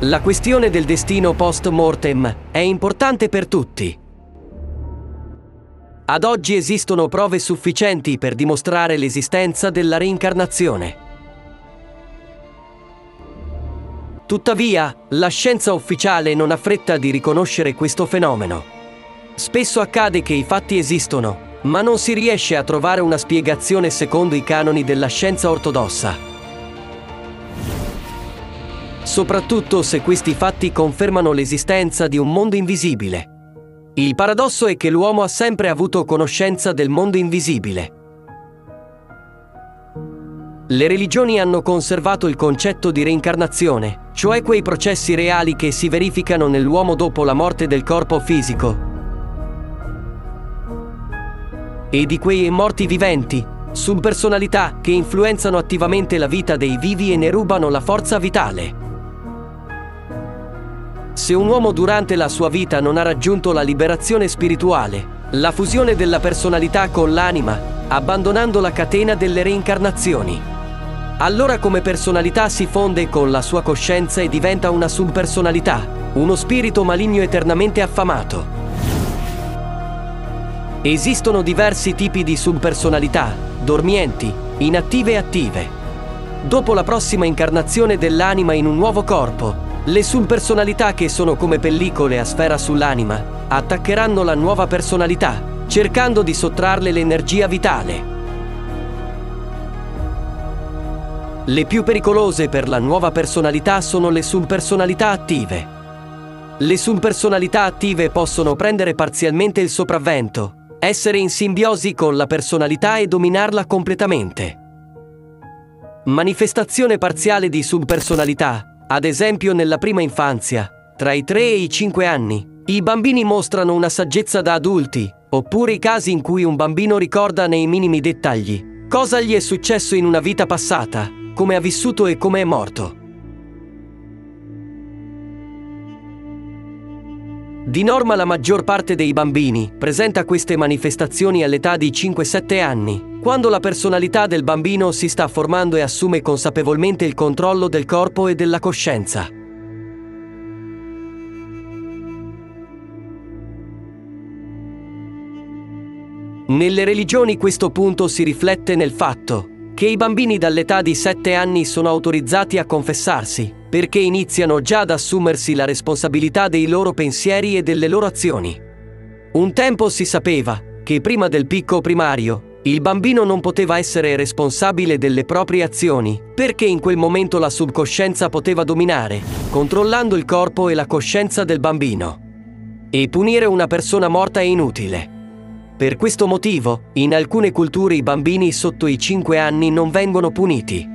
La questione del destino post mortem è importante per tutti. Ad oggi esistono prove sufficienti per dimostrare l'esistenza della reincarnazione. Tuttavia, la scienza ufficiale non ha fretta di riconoscere questo fenomeno. Spesso accade che i fatti esistono, ma non si riesce a trovare una spiegazione secondo i canoni della scienza ortodossa. Soprattutto se questi fatti confermano l'esistenza di un mondo invisibile. Il paradosso è che l'uomo ha sempre avuto conoscenza del mondo invisibile. Le religioni hanno conservato il concetto di reincarnazione, cioè quei processi reali che si verificano nell'uomo dopo la morte del corpo fisico. E di quei morti viventi, subpersonalità che influenzano attivamente la vita dei vivi e ne rubano la forza vitale. Se un uomo durante la sua vita non ha raggiunto la liberazione spirituale, la fusione della personalità con l'anima, abbandonando la catena delle reincarnazioni, allora come personalità si fonde con la sua coscienza e diventa una subpersonalità, uno spirito maligno eternamente affamato. Esistono diversi tipi di subpersonalità, dormienti, inattive e attive. Dopo la prossima incarnazione dell'anima in un nuovo corpo, le subpersonalità che sono come pellicole a sfera sull'anima attaccheranno la nuova personalità, cercando di sottrarle l'energia vitale. Le più pericolose per la nuova personalità sono le subpersonalità attive. Le subpersonalità attive possono prendere parzialmente il sopravvento, essere in simbiosi con la personalità e dominarla completamente. Manifestazione parziale di subpersonalità, ad esempio nella prima infanzia, tra i 3 e i 5 anni. I bambini mostrano una saggezza da adulti, oppure i casi in cui un bambino ricorda nei minimi dettagli cosa gli è successo in una vita passata, come ha vissuto e come è morto. Di norma la maggior parte dei bambini presenta queste manifestazioni all'età di 5-7 anni, quando la personalità del bambino si sta formando e assume consapevolmente il controllo del corpo e della coscienza. Nelle religioni questo punto si riflette nel fatto che i bambini dall'età di 7 anni sono autorizzati a confessarsi, perché iniziano già ad assumersi la responsabilità dei loro pensieri e delle loro azioni. Un tempo si sapeva che prima del picco primario il bambino non poteva essere responsabile delle proprie azioni, perché in quel momento la subcoscienza poteva dominare, controllando il corpo e la coscienza del bambino. E punire una persona morta è inutile. Per questo motivo, in alcune culture i bambini sotto i 5 anni non vengono puniti.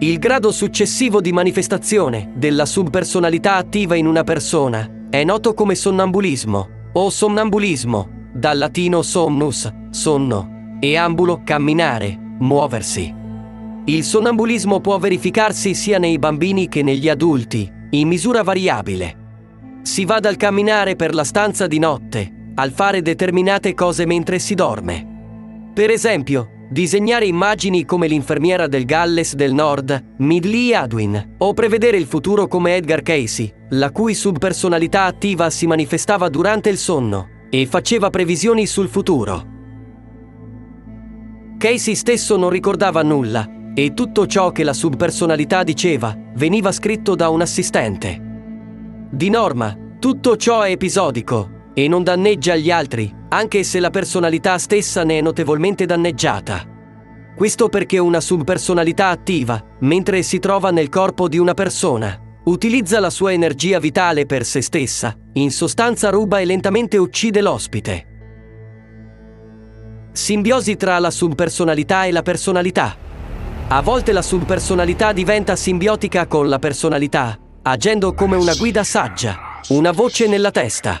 Il grado successivo di manifestazione della subpersonalità attiva in una persona è noto come sonnambulismo o somnambulismo, dal latino somnus, sonno, e ambulo, camminare, muoversi. Il sonnambulismo può verificarsi sia nei bambini che negli adulti, in misura variabile. Si va dal camminare per la stanza di notte al fare determinate cose mentre si dorme. Per esempio, disegnare immagini come l'infermiera del Galles del Nord, Midley Adwin, o prevedere il futuro come Edgar Casey, la cui subpersonalità attiva si manifestava durante il sonno e faceva previsioni sul futuro. Casey stesso non ricordava nulla e tutto ciò che la subpersonalità diceva veniva scritto da un assistente. Di norma, tutto ciò è episodico e non danneggia gli altri, anche se la personalità stessa ne è notevolmente danneggiata. Questo perché una subpersonalità attiva, mentre si trova nel corpo di una persona, utilizza la sua energia vitale per se stessa, in sostanza ruba e lentamente uccide l'ospite. Simbiosi tra la subpersonalità e la personalità. A volte la subpersonalità diventa simbiotica con la personalità, agendo come una guida saggia, una voce nella testa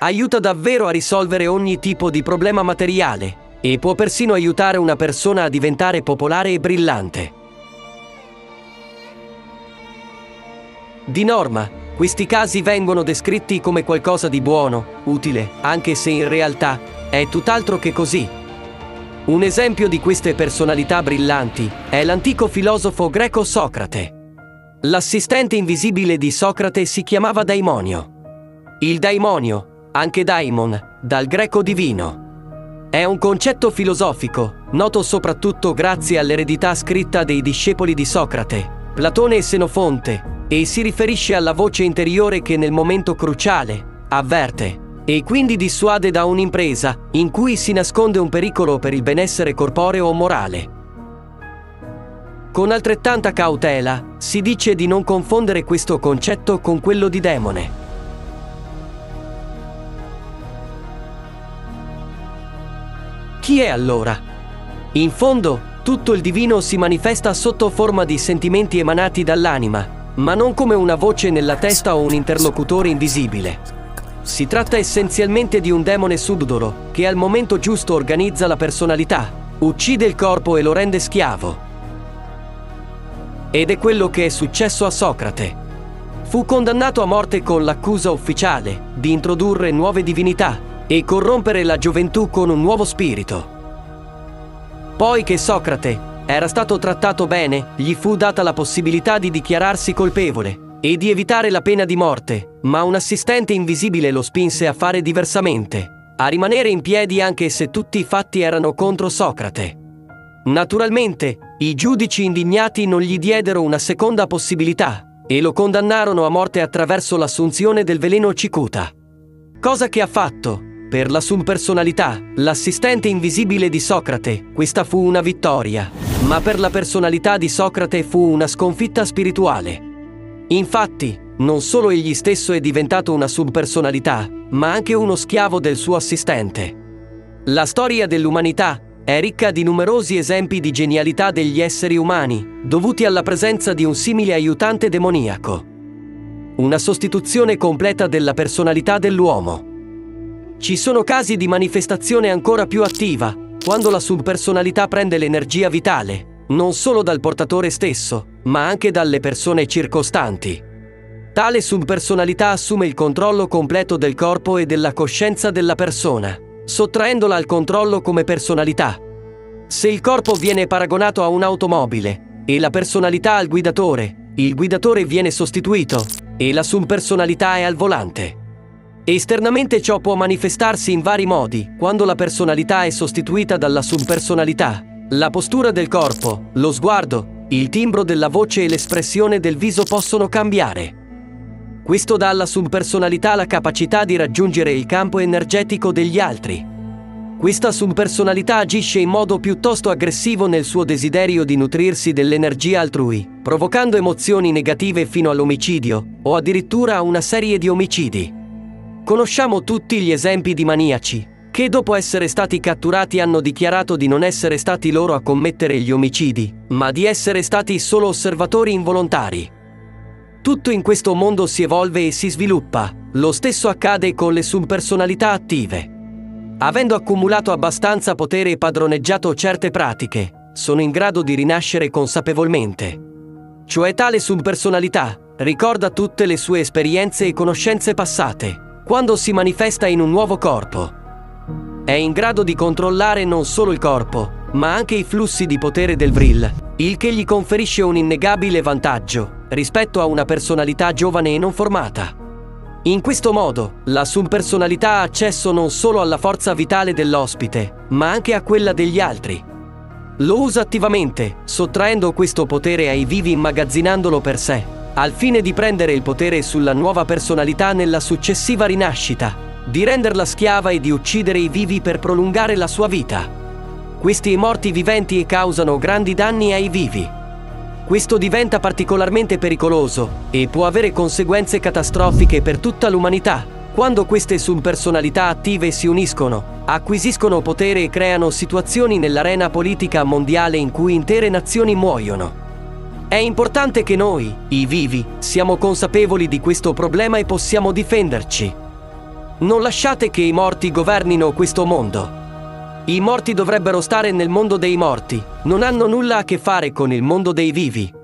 aiuta davvero a risolvere ogni tipo di problema materiale e può persino aiutare una persona a diventare popolare e brillante. Di norma, questi casi vengono descritti come qualcosa di buono, utile, anche se in realtà è tutt'altro che così. Un esempio di queste personalità brillanti è l'antico filosofo greco Socrate. L'assistente invisibile di Socrate si chiamava Daimonio. Il daimonio, anche daimon, dal greco divino. È un concetto filosofico, noto soprattutto grazie all'eredità scritta dei discepoli di Socrate, Platone e Senofonte, e si riferisce alla voce interiore che nel momento cruciale avverte e quindi dissuade da un'impresa in cui si nasconde un pericolo per il benessere corporeo o morale. Con altrettanta cautela si dice di non confondere questo concetto con quello di demone. Chi è allora? In fondo, tutto il divino si manifesta sotto forma di sentimenti emanati dall'anima, ma non come una voce nella testa o un interlocutore invisibile. Si tratta essenzialmente di un demone subdolo che al momento giusto organizza la personalità, uccide il corpo e lo rende schiavo. Ed è quello che è successo a Socrate. Fu condannato a morte con l'accusa ufficiale di introdurre nuove divinità e corrompere la gioventù con un nuovo spirito. Poi che Socrate era stato trattato bene, gli fu data la possibilità di dichiararsi colpevole e di evitare la pena di morte, ma un assistente invisibile lo spinse a fare diversamente, a rimanere in piedi anche se tutti i fatti erano contro Socrate. Naturalmente, i giudici indignati non gli diedero una seconda possibilità e lo condannarono a morte attraverso l'assunzione del veleno cicuta. Cosa che ha fatto? Per la subpersonalità, l'assistente invisibile di Socrate, questa fu una vittoria, ma per la personalità di Socrate fu una sconfitta spirituale. Infatti, non solo egli stesso è diventato una subpersonalità, ma anche uno schiavo del suo assistente. La storia dell'umanità è ricca di numerosi esempi di genialità degli esseri umani, dovuti alla presenza di un simile aiutante demoniaco. Una sostituzione completa della personalità dell'uomo. Ci sono casi di manifestazione ancora più attiva, quando la subpersonalità prende l'energia vitale, non solo dal portatore stesso, ma anche dalle persone circostanti. Tale subpersonalità assume il controllo completo del corpo e della coscienza della persona, sottraendola al controllo come personalità. Se il corpo viene paragonato a un'automobile e la personalità al guidatore, il guidatore viene sostituito e la subpersonalità è al volante. Esternamente ciò può manifestarsi in vari modi quando la personalità è sostituita dalla subpersonalità. La postura del corpo, lo sguardo, il timbro della voce e l'espressione del viso possono cambiare. Questo dà alla subpersonalità la capacità di raggiungere il campo energetico degli altri. Questa subpersonalità agisce in modo piuttosto aggressivo nel suo desiderio di nutrirsi dell'energia altrui, provocando emozioni negative fino all'omicidio o addirittura una serie di omicidi. Conosciamo tutti gli esempi di maniaci, che dopo essere stati catturati hanno dichiarato di non essere stati loro a commettere gli omicidi, ma di essere stati solo osservatori involontari. Tutto in questo mondo si evolve e si sviluppa, lo stesso accade con le subpersonalità attive. Avendo accumulato abbastanza potere e padroneggiato certe pratiche, sono in grado di rinascere consapevolmente. Cioè tale subpersonalità ricorda tutte le sue esperienze e conoscenze passate, quando si manifesta in un nuovo corpo è in grado di controllare non solo il corpo, ma anche i flussi di potere del Vril, il che gli conferisce un innegabile vantaggio rispetto a una personalità giovane e non formata. In questo modo, la subpersonalità ha accesso non solo alla forza vitale dell'ospite, ma anche a quella degli altri. Lo usa attivamente, sottraendo questo potere ai vivi immagazzinandolo per sé, al fine di prendere il potere sulla nuova personalità nella successiva rinascita, di renderla schiava e di uccidere i vivi per prolungare la sua vita. Questi morti viventi causano grandi danni ai vivi. Questo diventa particolarmente pericoloso e può avere conseguenze catastrofiche per tutta l'umanità quando queste subpersonalità attive si uniscono, acquisiscono potere e creano situazioni nell'arena politica mondiale in cui intere nazioni muoiono. È importante che noi, i vivi, siamo consapevoli di questo problema e possiamo difenderci. Non lasciate che i morti governino questo mondo. I morti dovrebbero stare nel mondo dei morti, non hanno nulla a che fare con il mondo dei vivi.